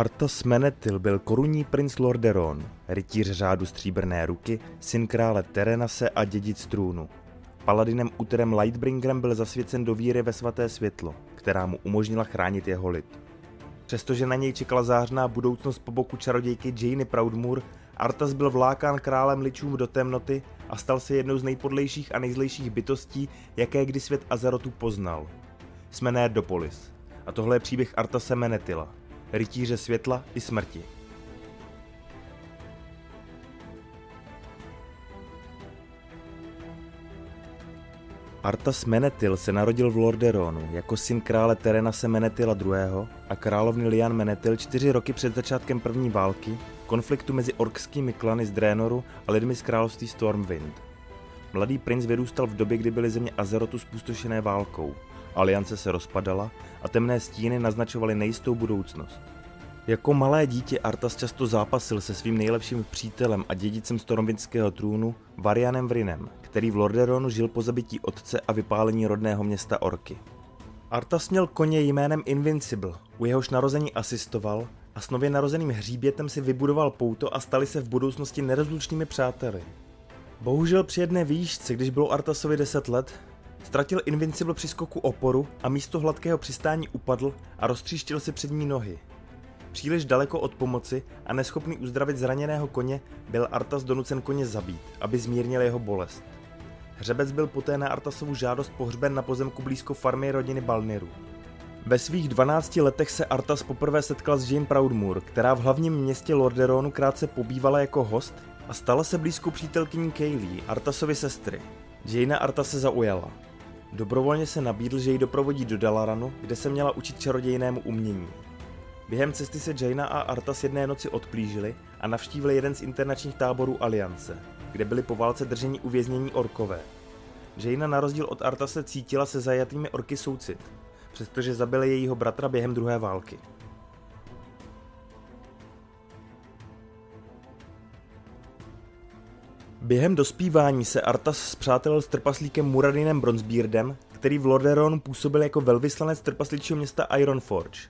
Artas Menetil byl korunní princ Lorderon, rytíř řádu stříbrné ruky, syn krále Terenase a dědic trůnu. Paladinem Uterem Lightbringerem byl zasvěcen do víry ve svaté světlo, která mu umožnila chránit jeho lid. Přestože na něj čekala zářná budoucnost po boku čarodějky Jane Proudmoore, Artas byl vlákán králem ličům do temnoty a stal se jednou z nejpodlejších a nejzlejších bytostí, jaké kdy svět Azerotu poznal. Jsme Nerdopolis. A tohle je příběh Artase Menetila, rytíře světla i smrti. Artas Menetil se narodil v Lorderonu jako syn krále Terenase Menetila II. a královny Lian Menetil čtyři roky před začátkem první války, konfliktu mezi orkskými klany z Drénoru a lidmi z království Stormwind. Mladý princ vyrůstal v době, kdy byly země Azerotu spustošené válkou. Aliance se rozpadala a temné stíny naznačovaly nejistou budoucnost. Jako malé dítě Artas často zápasil se svým nejlepším přítelem a dědicem Stormwindského trůnu Varianem Vrinem, který v Lorderonu žil po zabití otce a vypálení rodného města Orky. Artas měl koně jménem Invincible, u jehož narození asistoval a s nově narozeným hříbětem si vybudoval pouto a stali se v budoucnosti nerozlučnými přáteli. Bohužel při jedné výšce, když bylo Artasovi 10 let, ztratil Invincible při skoku oporu a místo hladkého přistání upadl a roztříštil si přední nohy. Příliš daleko od pomoci a neschopný uzdravit zraněného koně byl Artas donucen koně zabít, aby zmírnil jeho bolest. Hřebec byl poté na Artasovu žádost pohřben na pozemku blízko farmy rodiny Balniru. Ve svých 12 letech se Artas poprvé setkal s Jane Proudmoore, která v hlavním městě Lorderonu krátce pobývala jako host a stala se blízkou přítelkyní Kaylee, Artasovy sestry. Jane Arta se zaujala. Dobrovolně se nabídl, že ji doprovodí do Dalaranu, kde se měla učit čarodějnému umění. Během cesty se Jaina a Artas jedné noci odplížili a navštívili jeden z internačních táborů Aliance, kde byli po válce držení uvěznění orkové. Jaina na rozdíl od Artase cítila se zajatými orky soucit, přestože zabili jejího bratra během druhé války. Během dospívání se Artas zpřátelil s trpaslíkem Muradinem Bronzebeardem, který v Lordaeron působil jako velvyslanec trpaslíčího města Ironforge.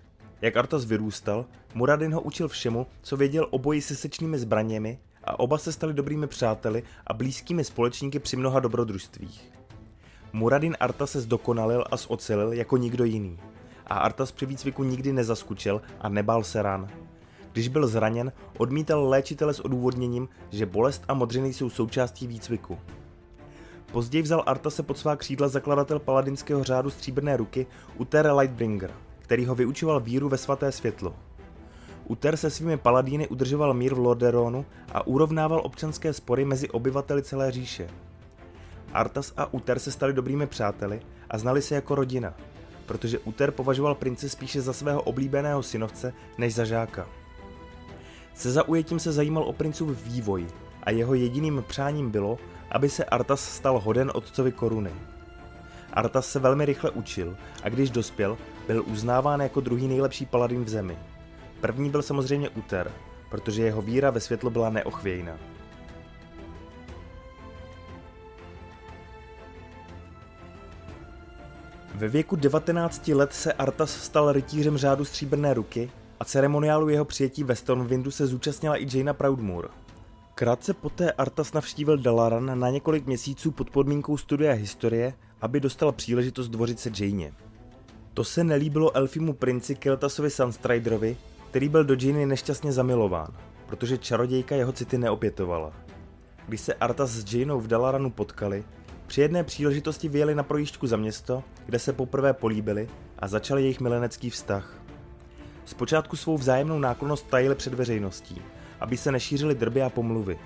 Jak Artas vyrůstal, Muradin ho učil všemu, co věděl o boji se sečnými zbraněmi a oba se stali dobrými přáteli a blízkými společníky při mnoha dobrodružstvích. Muradin Arta se zdokonalil a zocelil jako nikdo jiný. A Artas při výcviku nikdy nezaskučil a nebál se ran. Když byl zraněn, odmítal léčitele s odůvodněním, že bolest a modřiny jsou součástí výcviku. Později vzal Arta se pod svá křídla zakladatel paladinského řádu stříbrné ruky Uter Lightbringer, který ho vyučoval víru ve svaté světlo. Uter se svými paladíny udržoval mír v Lorderonu a urovnával občanské spory mezi obyvateli celé říše. Artas a Uter se stali dobrými přáteli a znali se jako rodina, protože Uter považoval prince spíše za svého oblíbeného synovce než za žáka. Se zaujetím se zajímal o princův vývoj a jeho jediným přáním bylo, aby se Artas stal hoden otcovi koruny. Artas se velmi rychle učil a když dospěl, byl uznáván jako druhý nejlepší paladin v zemi. První byl samozřejmě Uter, protože jeho víra ve světlo byla neochvějná. Ve věku 19 let se Artas stal rytířem řádu stříbrné ruky a ceremoniálu jeho přijetí ve Stormwindu se zúčastnila i Jaina Proudmoore. Krátce poté Artas navštívil Dalaran na několik měsíců pod podmínkou studia historie, aby dostal příležitost dvořit se Jaině. To se nelíbilo elfimu princi Keltasovi Sunstriderovi, který byl do Jainy nešťastně zamilován, protože čarodějka jeho city neopětovala. Když se Artas s Jainou v Dalaranu potkali, při jedné příležitosti vyjeli na projížďku za město, kde se poprvé políbili a začal jejich milenecký vztah. Zpočátku svou vzájemnou náklonost tajili před veřejností, aby se nešířily drby a pomluvy.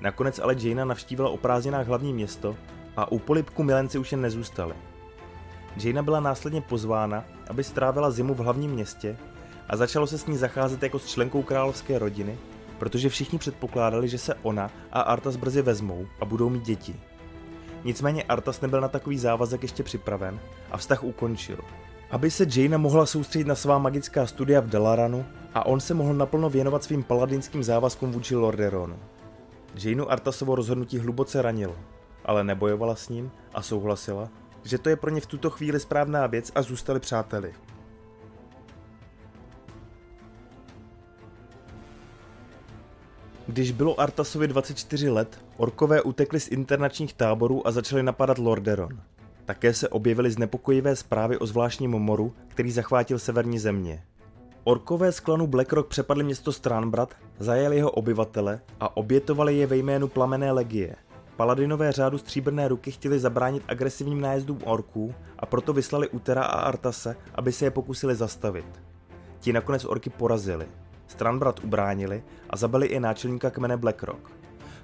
Nakonec ale Jaina navštívila o prázdninách hlavní město a u polipku milenci už jen nezůstali. Jaina byla následně pozvána, aby strávila zimu v hlavním městě a začalo se s ní zacházet jako s členkou královské rodiny, protože všichni předpokládali, že se ona a Artas brzy vezmou a budou mít děti. Nicméně Artas nebyl na takový závazek ještě připraven a vztah ukončil. Aby se Jaina mohla soustředit na svá magická studia v Dalaranu a on se mohl naplno věnovat svým paladinským závazkům vůči Lorderonu. Jainu Artasovo rozhodnutí hluboce ranilo, ale nebojovala s ním a souhlasila, že to je pro ně v tuto chvíli správná věc a zůstali přáteli. Když bylo Artasovi 24 let, orkové utekli z internačních táborů a začali napadat Lorderon. Také se objevily znepokojivé zprávy o zvláštním moru, který zachvátil severní země. Orkové z klanu Blackrock přepadli město Stránbrat, zajeli jeho obyvatele a obětovali je ve jménu plamené legie. Paladinové řádu stříbrné ruky chtěli zabránit agresivním nájezdům orků a proto vyslali Utera a Artase, aby se je pokusili zastavit. Ti nakonec orky porazili. Stranbrat ubránili a zabili i náčelníka kmene Blackrock.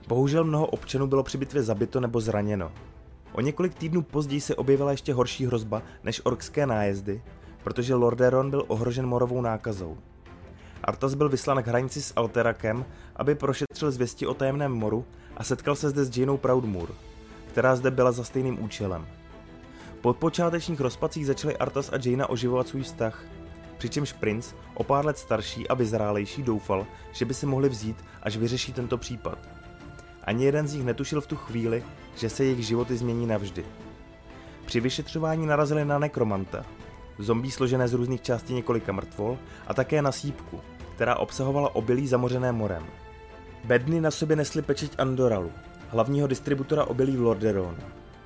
Bohužel mnoho občanů bylo při bitvě zabito nebo zraněno. O několik týdnů později se objevila ještě horší hrozba než orkské nájezdy, protože Lordaeron byl ohrožen morovou nákazou. Artas byl vyslán k hranici s Alterakem, aby prošetřil zvěsti o tajemném moru a setkal se zde s Janeou Proudmoor, která zde byla za stejným účelem. Po počátečních rozpacích začali Artas a Jaina oživovat svůj vztah, přičemž princ, o pár let starší a vyzrálejší, doufal, že by se mohli vzít, až vyřeší tento případ. Ani jeden z nich netušil v tu chvíli, že se jejich životy změní navždy. Při vyšetřování narazili na nekromanta, zombí složené z různých částí několika mrtvol a také na sípku, která obsahovala obilí zamořené morem. Bedny na sobě nesly pečeť Andoralu, hlavního distributora obilí v Lorderonu.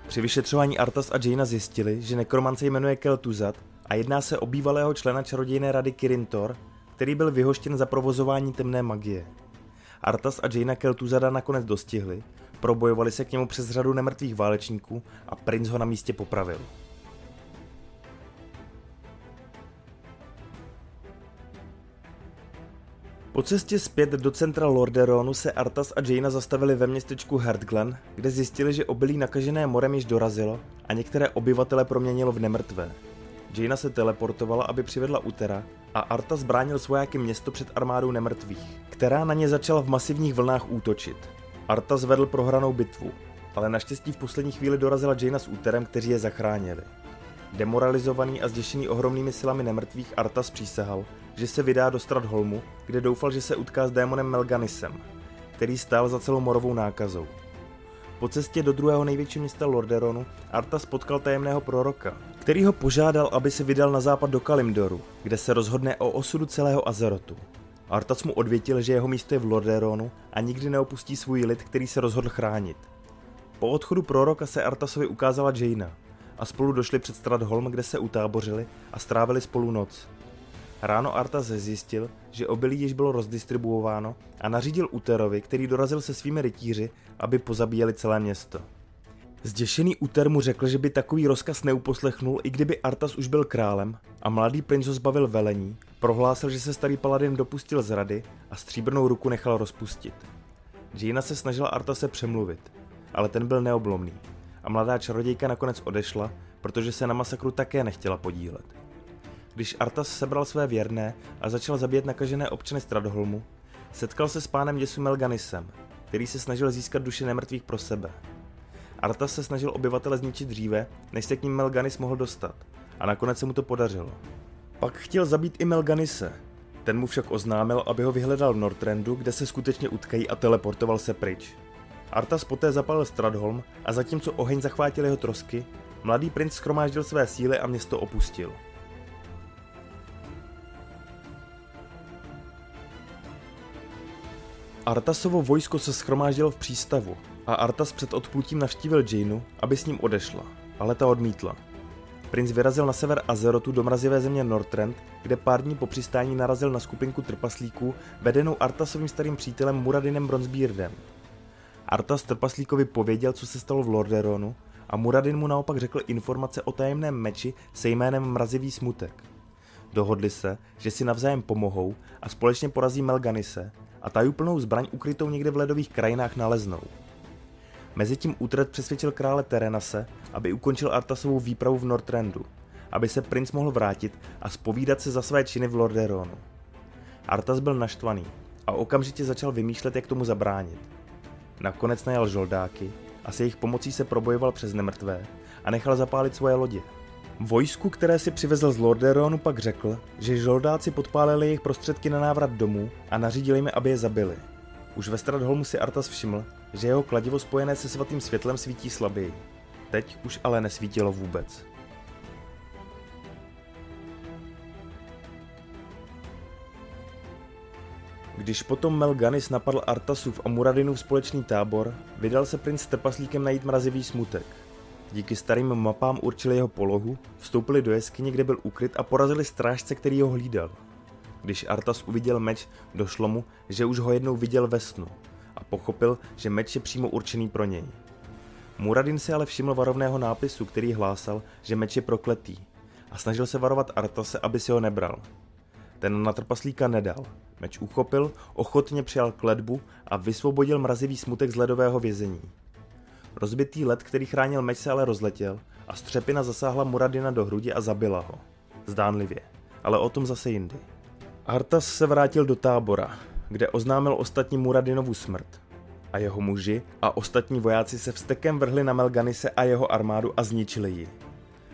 Při vyšetřování Artas a Jaina zjistili, že nekromant se jmenuje Keltuzat a jedná se o bývalého člena čarodějné rady Kirintor, který byl vyhoštěn za provozování temné magie. Artas a Jaina Keltuzada nakonec dostihli, probojovali se k němu přes řadu nemrtvých válečníků a princ ho na místě popravil. Po cestě zpět do centra Lorderonu se Artas a Jaina zastavili ve městečku Herdglen, kde zjistili, že obilí nakažené morem již dorazilo a některé obyvatele proměnilo v nemrtvé. Jaina se teleportovala, aby přivedla Utera a Artas bránil svojáky město před armádou nemrtvých, která na ně začala v masivních vlnách útočit. Artas vedl prohranou bitvu, ale naštěstí v poslední chvíli dorazila Jaina s Uterem, kteří je zachránili. Demoralizovaný a zděšený ohromnými silami nemrtvých Artas přísahal, že se vydá do Stradholmu, kde doufal, že se utká s démonem Melganisem, který stál za celou morovou nákazou. Po cestě do druhého největšího města Lorderonu Artas potkal tajemného proroka, který ho požádal, aby se vydal na západ do Kalimdoru, kde se rozhodne o osudu celého Azerotu. Artas mu odvětil, že jeho místo je v Lorderonu a nikdy neopustí svůj lid, který se rozhodl chránit. Po odchodu proroka se Artasovi ukázala Jaina a spolu došli před Stradholm, kde se utábořili a strávili spolu noc. Ráno Artas zjistil, že obilí již bylo rozdistribuováno a nařídil Uterovi, který dorazil se svými rytíři, aby pozabíjeli celé město. Zděšený Uter mu řekl, že by takový rozkaz neuposlechnul, i kdyby Artas už byl králem a mladý princ ho zbavil velení, prohlásil, že se starý paladin dopustil z rady a stříbrnou ruku nechal rozpustit. Jaina se snažila Artase přemluvit, ale ten byl neoblomný a mladá čarodějka nakonec odešla, protože se na masakru také nechtěla podílet. Když Artas sebral své věrné a začal zabíjet nakažené občany Stradholmu, setkal se s pánem děsu Melganisem, který se snažil získat duše nemrtvých pro sebe. Artas se snažil obyvatele zničit dříve, než se k ním Melganis mohl dostat, a nakonec se mu to podařilo. Pak chtěl zabít i Melganise, ten mu však oznámil, aby ho vyhledal v Nortrendu, kde se skutečně utkají a teleportoval se pryč. Artas poté zapalil Stradholm a zatímco oheň zachvátil jeho trosky, mladý princ schromáždil své síly a město opustil. Artasovo vojsko se schromáždilo v přístavu a Artas před odplutím navštívil Janeu, aby s ním odešla, ale ta odmítla. Princ vyrazil na sever Azerotu do mrazivé země Northrend, kde pár dní po přistání narazil na skupinku trpaslíků vedenou Artasovým starým přítelem Muradinem Bronzebeardem. Artas trpaslíkovi pověděl, co se stalo v Lorderonu a Muradin mu naopak řekl informace o tajemném meči se jménem Mrazivý smutek. Dohodli se, že si navzájem pomohou a společně porazí Melganise a tajuplnou zbraň ukrytou někde v ledových krajinách naleznou. Mezitím Utrecht přesvědčil krále Terenase, aby ukončil Artasovou výpravu v Northrendu, aby se princ mohl vrátit a spovídat se za své činy v Lorderonu. Artas byl naštvaný a okamžitě začal vymýšlet, jak tomu zabránit. Nakonec najal žoldáky a se jejich pomocí se probojoval přes nemrtvé a nechal zapálit svoje lodě. Vojsku, které si přivezl z Lorderonu, pak řekl, že žoldáci podpálili jejich prostředky na návrat domů a nařídili jim, aby je zabili. Už ve Stradholmu si Artas všiml, že jeho kladivo spojené se svatým světlem svítí slaběji. Teď už ale nesvítilo vůbec. Když potom Melganis napadl Artasův a Muradinův společný tábor, vydal se princ trpaslíkem najít mrazivý smutek. Díky starým mapám určili jeho polohu, vstoupili do jeskyně, kde byl ukryt a porazili strážce, který ho hlídal. Když Artas uviděl meč, došlo mu, že už ho jednou viděl ve snu a pochopil, že meč je přímo určený pro něj. Muradin si ale všiml varovného nápisu, který hlásal, že meč je prokletý a snažil se varovat Artase, aby si ho nebral. Ten na trpaslíka nedal. Meč uchopil, ochotně přijal kledbu a vysvobodil mrazivý smutek z ledového vězení. Rozbitý led, který chránil meč, se ale rozletěl a střepina zasáhla Muradina do hrudi a zabila ho. Zdánlivě. Ale o tom zase jindy. Artas se vrátil do tábora, kde oznámil ostatní Muradinovu smrt. A jeho muži a ostatní vojáci se vstekem vrhli na Melganise a jeho armádu a zničili ji.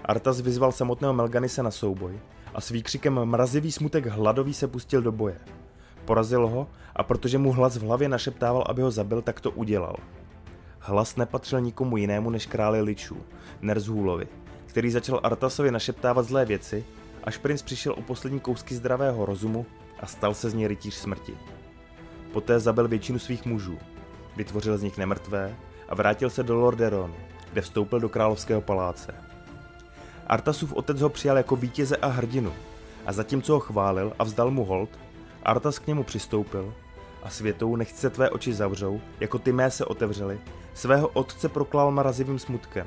Artas vyzval samotného Melganise na souboj a s výkřikem mrazivý smutek hladový se pustil do boje. Porazil ho a protože mu hlas v hlavě našeptával, aby ho zabil, tak to udělal. Hlas nepatřil nikomu jinému než králi Ličů, Nerzhůlovi, který začal Artasovi našeptávat zlé věci, až princ přišel o poslední kousky zdravého rozumu a stal se z něj rytíř smrti. Poté zabil většinu svých mužů, vytvořil z nich nemrtvé a vrátil se do Lorderonu, kde vstoupil do královského paláce. Artasův otec ho přijal jako vítěze a hrdinu a zatímco ho chválil a vzdal mu hold, Artas k němu přistoupil a světou nechť se tvé oči zavřou, jako ty mé se otevřely, svého otce proklál marazivým smutkem.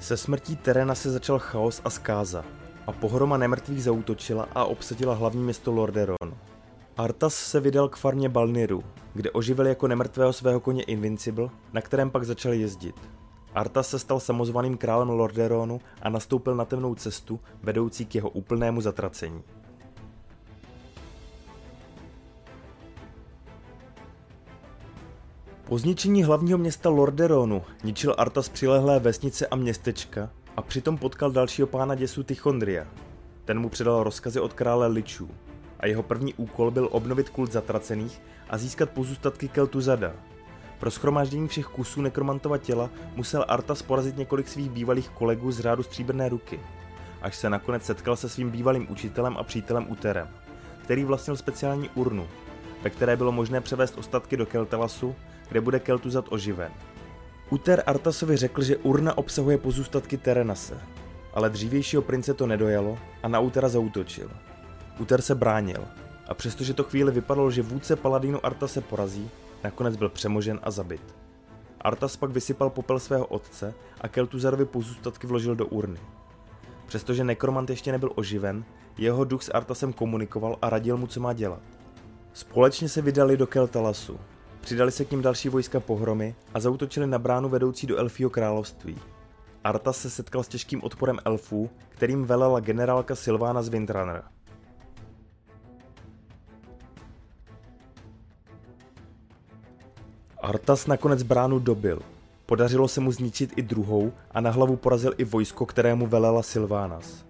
Se smrtí Terena se začal chaos a zkáza a pohroma nemrtvých zautočila a obsadila hlavní město Lorderon. Artas se vydal k farmě Balniru, kde oživil jako nemrtvého svého koně Invincible, na kterém pak začal jezdit. Artas se stal samozvaným králem Lorderonu a nastoupil na temnou cestu, vedoucí k jeho úplnému zatracení. Po zničení hlavního města Lorderonu ničil Artas přilehlé vesnice a městečka a přitom potkal dalšího pána děsu Tichondria. Ten mu předal rozkazy od krále Ličů a jeho první úkol byl obnovit kult zatracených a získat pozůstatky Keltuzada. Pro schromáždění všech kusů nekromantova těla musel Artas porazit několik svých bývalých kolegů z řádu stříbrné ruky, až se nakonec setkal se svým bývalým učitelem a přítelem Uterem, který vlastnil speciální urnu, ve které bylo možné převést ostatky do Keltalasu kde bude Keltuzat oživen. Uter Artasovi řekl, že urna obsahuje pozůstatky Terenase, ale dřívějšího prince to nedojalo a na Utera zautočil. Uter se bránil a přestože to chvíli vypadalo, že vůdce paladínu Arta se porazí, nakonec byl přemožen a zabit. Artas pak vysypal popel svého otce a Keltuzarovi pozůstatky vložil do urny. Přestože nekromant ještě nebyl oživen, jeho duch s Artasem komunikoval a radil mu, co má dělat. Společně se vydali do Keltalasu, Přidali se k ním další vojska pohromy a zautočili na bránu vedoucí do Elfího království. Artas se setkal s těžkým odporem elfů, kterým velela generálka Silvána z Windrunner. Artas nakonec bránu dobil. Podařilo se mu zničit i druhou a na hlavu porazil i vojsko, kterému velela Silvánas.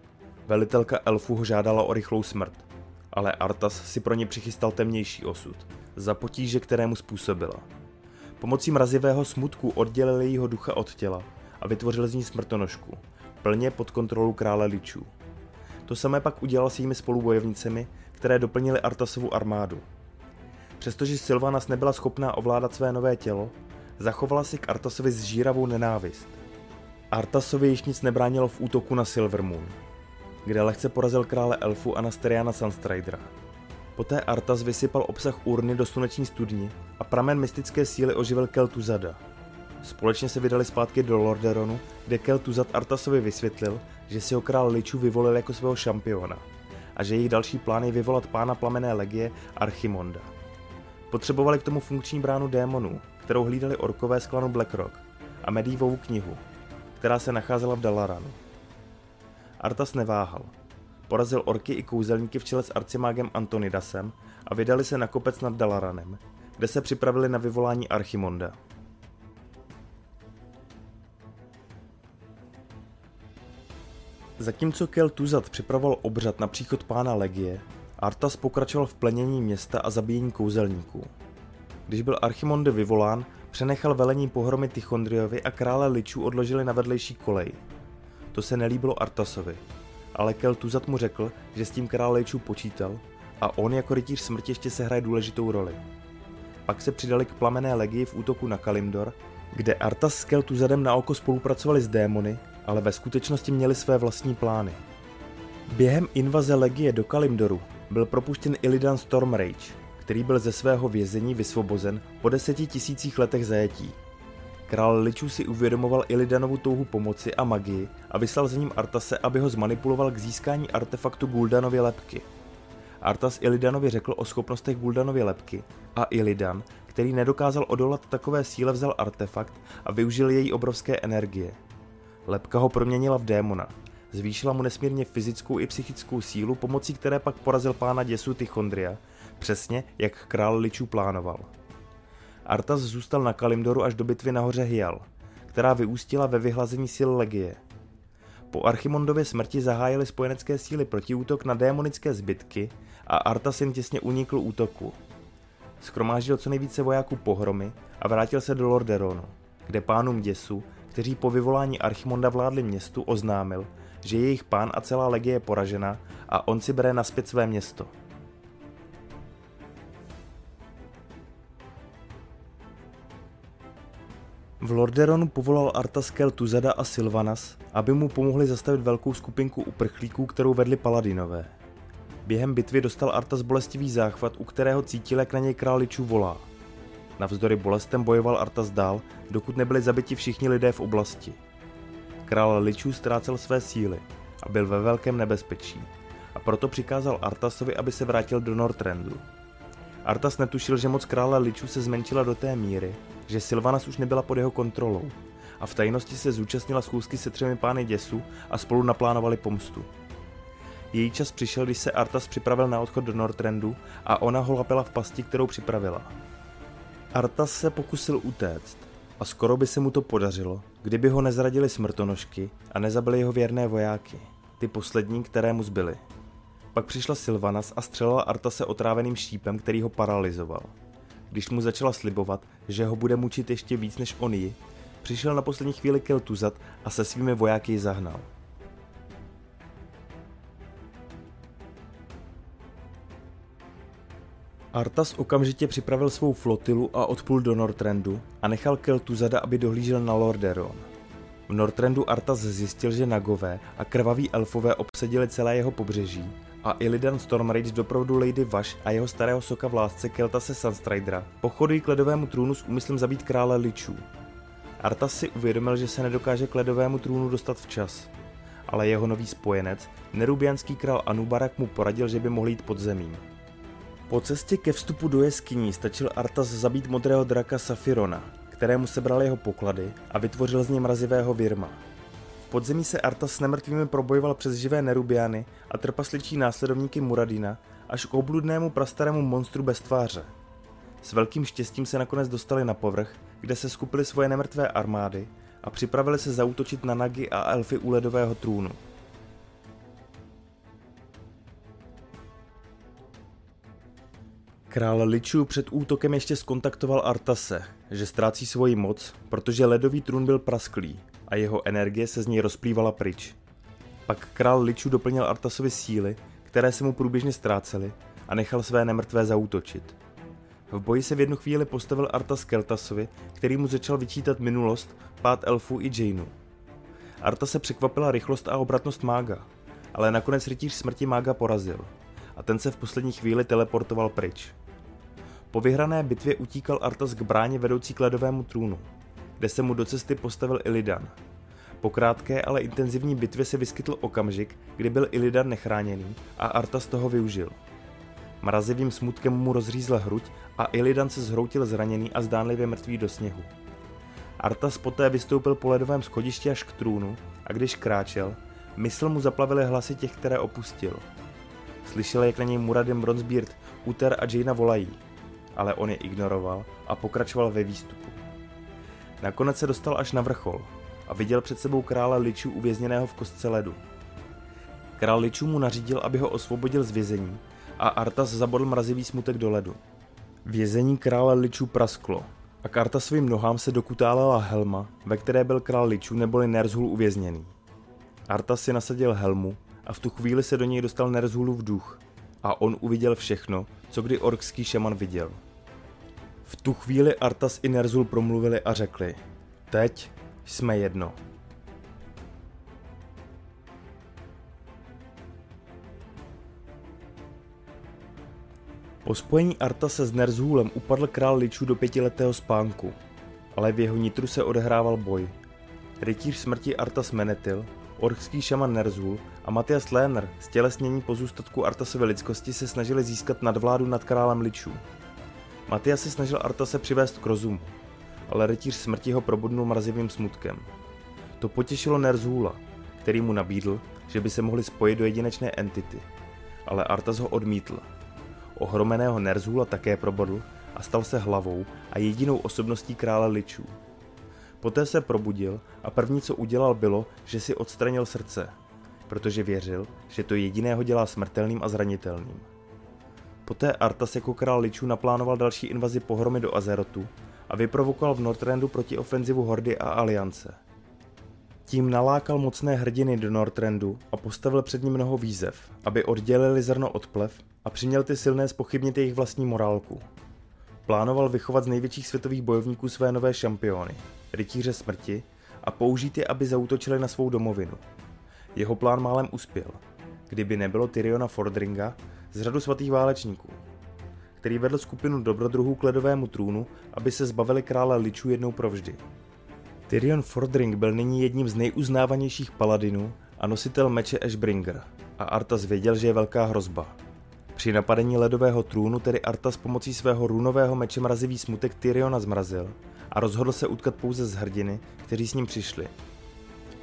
Velitelka elfů ho žádala o rychlou smrt, ale Artas si pro ně přichystal temnější osud – za potíže, kterému způsobila. Pomocí mrazivého smutku oddělil jejího ducha od těla a vytvořil z ní smrtonožku, plně pod kontrolou krále Ličů. To samé pak udělal s jejími spolubojovnicemi, které doplnily Artasovu armádu. Přestože Sylvanas nebyla schopná ovládat své nové tělo, zachovala si k Artasovi zžíravou nenávist. Artasovi již nic nebránilo v útoku na Silvermoon, kde lehce porazil krále elfu Anasteriana Sunstridera. Poté Artas vysypal obsah urny do sluneční studni a pramen mystické síly oživil Keltuzada. Společně se vydali zpátky do Lorderonu, kde Keltuzad Artasovi vysvětlil, že si ho král Ličů vyvolil jako svého šampiona a že jejich další plán je vyvolat pána plamené legie Archimonda. Potřebovali k tomu funkční bránu démonů, kterou hlídali orkové z klanu Blackrock a Medivovou knihu, která se nacházela v Dalaranu. Artas neváhal – porazil orky i kouzelníky v čele s arcimágem Antonidasem a vydali se na kopec nad Dalaranem, kde se připravili na vyvolání Archimonda. Zatímco Kel Tuzat připravoval obřad na příchod pána Legie, Artas pokračoval v plenění města a zabíjení kouzelníků. Když byl Archimonde vyvolán, přenechal velení pohromy Tichondriovi a krále Ličů odložili na vedlejší kolej. To se nelíbilo Artasovi ale Kel Tuzat mu řekl, že s tím král Lejčů počítal a on jako rytíř smrti ještě se hraje důležitou roli. Pak se přidali k plamené legii v útoku na Kalimdor, kde Artas s Keltuzadem na oko spolupracovali s démony, ale ve skutečnosti měli své vlastní plány. Během invaze legie do Kalimdoru byl propuštěn Illidan Stormrage, který byl ze svého vězení vysvobozen po deseti tisících letech zajetí. Král Ličů si uvědomoval Illidanovu touhu pomoci a magii a vyslal za ním Artase, aby ho zmanipuloval k získání artefaktu Guldanovy lepky. Artas Illidanovi řekl o schopnostech Guldanovy lepky a Illidan, který nedokázal odolat takové síle, vzal artefakt a využil její obrovské energie. Lepka ho proměnila v démona. Zvýšila mu nesmírně fyzickou i psychickou sílu, pomocí které pak porazil pána děsu Tychondria, přesně jak král Ličů plánoval. Artas zůstal na Kalimdoru až do bitvy na hoře Hyal, která vyústila ve vyhlazení sil Legie. Po Archimondově smrti zahájili spojenecké síly protiútok na démonické zbytky a Artas jen těsně unikl útoku. Skromáždil co nejvíce vojáků pohromy a vrátil se do Lorderonu, kde pánům děsu, kteří po vyvolání Archimonda vládli městu, oznámil, že jejich pán a celá legie je poražena a on si bere naspět své město. V Lorderonu povolal Artaskel Tuzada a Sylvanas, aby mu pomohli zastavit velkou skupinku uprchlíků, kterou vedli paladinové. Během bitvy dostal Artas bolestivý záchvat, u kterého cítil, jak na něj králičů volá. Navzdory bolestem bojoval Artas dál, dokud nebyli zabiti všichni lidé v oblasti. Král Ličů ztrácel své síly a byl ve velkém nebezpečí a proto přikázal Artasovi, aby se vrátil do Northrandu. Artas netušil, že moc krále Ličů se zmenšila do té míry, že Sylvanas už nebyla pod jeho kontrolou a v tajnosti se zúčastnila schůzky se třemi pány děsu a spolu naplánovali pomstu. Její čas přišel, když se Artas připravil na odchod do Northrandu a ona ho lapila v pasti, kterou připravila. Artas se pokusil utéct a skoro by se mu to podařilo, kdyby ho nezradili smrtonožky a nezabili jeho věrné vojáky, ty poslední, které mu zbyly. Pak přišla Sylvanas a střelila Artase otráveným šípem, který ho paralizoval. Když mu začala slibovat, že ho bude mučit ještě víc než on ji, přišel na poslední chvíli Keltuzat a se svými vojáky ji zahnal. Artas okamžitě připravil svou flotilu a odplul do Northrandu a nechal Keltuzada, aby dohlížel na Lorderon. V Northrandu Artas zjistil, že Nagové a krvaví elfové obsadili celé jeho pobřeží a Illidan Stormrage doprovodu Lady Vash a jeho starého soka v lásce Keltase Sunstridera pochodují k ledovému trůnu s úmyslem zabít krále Lichů. Artas si uvědomil, že se nedokáže k ledovému trůnu dostat včas, ale jeho nový spojenec, nerubianský král Anubarak mu poradil, že by mohl jít pod zemím. Po cestě ke vstupu do jeskyní stačil Artas zabít modrého draka Safirona, kterému sebral jeho poklady a vytvořil z něj mrazivého Virma. V podzemí se Artas s nemrtvými probojoval přes živé Nerubiany a trpasličí následovníky Muradina až k obludnému prastarému monstru bez tváře. S velkým štěstím se nakonec dostali na povrch, kde se skupili svoje nemrtvé armády a připravili se zautočit na Nagy a elfy u ledového trůnu. Král Liču před útokem ještě skontaktoval Artase, že ztrácí svoji moc, protože ledový trůn byl prasklý a jeho energie se z něj rozplývala pryč. Pak král Liču doplnil Artasovi síly, které se mu průběžně ztrácely a nechal své nemrtvé zautočit. V boji se v jednu chvíli postavil Artas Keltasovi, který mu začal vyčítat minulost, pád elfů i Janeu. Arta se překvapila rychlost a obratnost mága, ale nakonec rytíř smrti mága porazil a ten se v poslední chvíli teleportoval pryč. Po vyhrané bitvě utíkal Artas k bráně vedoucí k ledovému trůnu, kde se mu do cesty postavil Illidan. Po krátké, ale intenzivní bitvě se vyskytl okamžik, kdy byl Illidan nechráněný a Artas toho využil. Mrazivým smutkem mu rozřízla hruď a Illidan se zhroutil zraněný a zdánlivě mrtvý do sněhu. Artas poté vystoupil po ledovém schodišti až k trůnu a když kráčel, mysl mu zaplavily hlasy těch, které opustil. Slyšel, jak na něj Muradin Bronzebeard, Uther a Jaina volají – ale on je ignoroval a pokračoval ve výstupu. Nakonec se dostal až na vrchol a viděl před sebou krále Ličů uvězněného v kostce ledu. Král Ličů mu nařídil, aby ho osvobodil z vězení a Artas zabodl mrazivý smutek do ledu. Vězení krále Ličů prasklo a k Artasovým nohám se dokutálela helma, ve které byl král Ličů neboli Nerzhul uvězněný. Artas si nasadil helmu a v tu chvíli se do něj dostal Nerzhulův duch, a on uviděl všechno, co kdy orkský šaman viděl. V tu chvíli Artas i Nerzul promluvili a řekli, teď jsme jedno. Po spojení Artase s Nerzhulem upadl král Ličů do pětiletého spánku, ale v jeho nitru se odehrával boj. Rytíř smrti Artas Menetil, orchský šaman Nerzul a Matias Léner z tělesnění pozůstatku Artasovy lidskosti se snažili získat nadvládu nad králem Ličů. Matias se snažil Artase přivést k rozumu, ale rytíř smrti ho probudnul mrazivým smutkem. To potěšilo Nerzhula, který mu nabídl, že by se mohli spojit do jedinečné entity, ale Artas ho odmítl Ohromeného Nerzula také probodl a stal se hlavou a jedinou osobností krále Ličů. Poté se probudil a první, co udělal, bylo, že si odstranil srdce, protože věřil, že to jediného dělá smrtelným a zranitelným. Poté Artas jako král Ličů naplánoval další invazi pohromy do Azerotu a vyprovokoval v Northrandu proti ofenzivu Hordy a Aliance. Tím nalákal mocné hrdiny do Northrandu a postavil před ním mnoho výzev, aby oddělili zrno od plev a přiměl ty silné spochybnit jejich vlastní morálku. Plánoval vychovat z největších světových bojovníků své nové šampiony, rytíře smrti, a použít je, aby zautočili na svou domovinu. Jeho plán málem uspěl, kdyby nebylo Tyriona Fordringa z řadu svatých válečníků, který vedl skupinu dobrodruhů k ledovému trůnu, aby se zbavili krále Ličů jednou provždy. Tyrion Fordring byl nyní jedním z nejuznávanějších paladinů a nositel meče Ashbringer a Artas věděl, že je velká hrozba. Při napadení ledového trůnu tedy Artas pomocí svého runového meče mrazivý smutek Tyriona zmrazil a rozhodl se utkat pouze z hrdiny, kteří s ním přišli.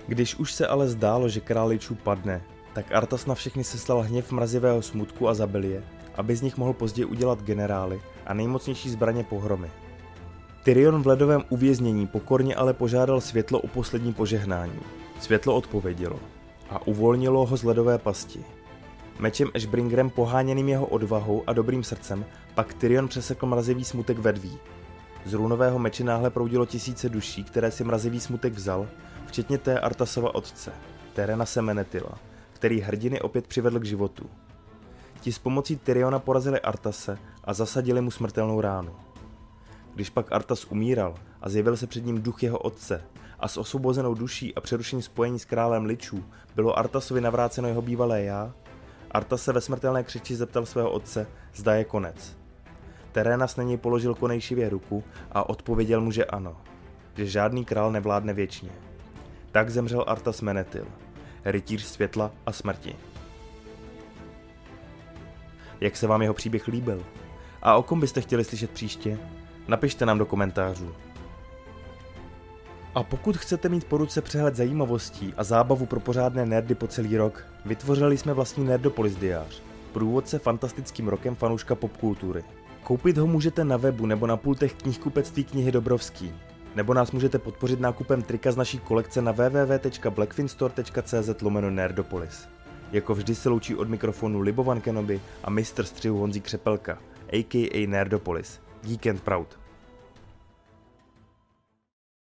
Když už se ale zdálo, že králičů padne, tak Artas na všechny seslal hněv mrazivého smutku a zabil je, aby z nich mohl později udělat generály a nejmocnější zbraně pohromy. Tyrion v ledovém uvěznění pokorně ale požádal světlo o poslední požehnání. Světlo odpovědělo a uvolnilo ho z ledové pasti. Mečem Ashbringerem poháněným jeho odvahou a dobrým srdcem pak Tyrion přesekl mrazivý smutek vedví. Z runového meče náhle proudilo tisíce duší, které si mrazivý smutek vzal, včetně té Artasova otce, Terena Semenetila, který hrdiny opět přivedl k životu. Ti s pomocí Tyriona porazili Artase a zasadili mu smrtelnou ránu. Když pak Artas umíral a zjevil se před ním duch jeho otce a s osvobozenou duší a přerušení spojení s králem Ličů bylo Artasovi navráceno jeho bývalé já, Artas se ve smrtelné křiči zeptal svého otce, zda je konec. Terénas na něj položil konejšivě ruku a odpověděl mu, že ano, že žádný král nevládne věčně. Tak zemřel Artas Menetil, rytíř světla a smrti. Jak se vám jeho příběh líbil? A o kom byste chtěli slyšet příště? Napište nám do komentářů. A pokud chcete mít po ruce přehled zajímavostí a zábavu pro pořádné nerdy po celý rok, vytvořili jsme vlastní Nerdopolis diář, průvodce fantastickým rokem fanouška popkultury. Koupit ho můžete na webu nebo na pultech knihkupectví knihy Dobrovský. Nebo nás můžete podpořit nákupem trika z naší kolekce na www.blackfinstore.cz lomeno Nerdopolis. Jako vždy se loučí od mikrofonu Libovan Kenobi a mistr střihu Honzí Křepelka, a.k.a. Nerdopolis. Geek and Proud.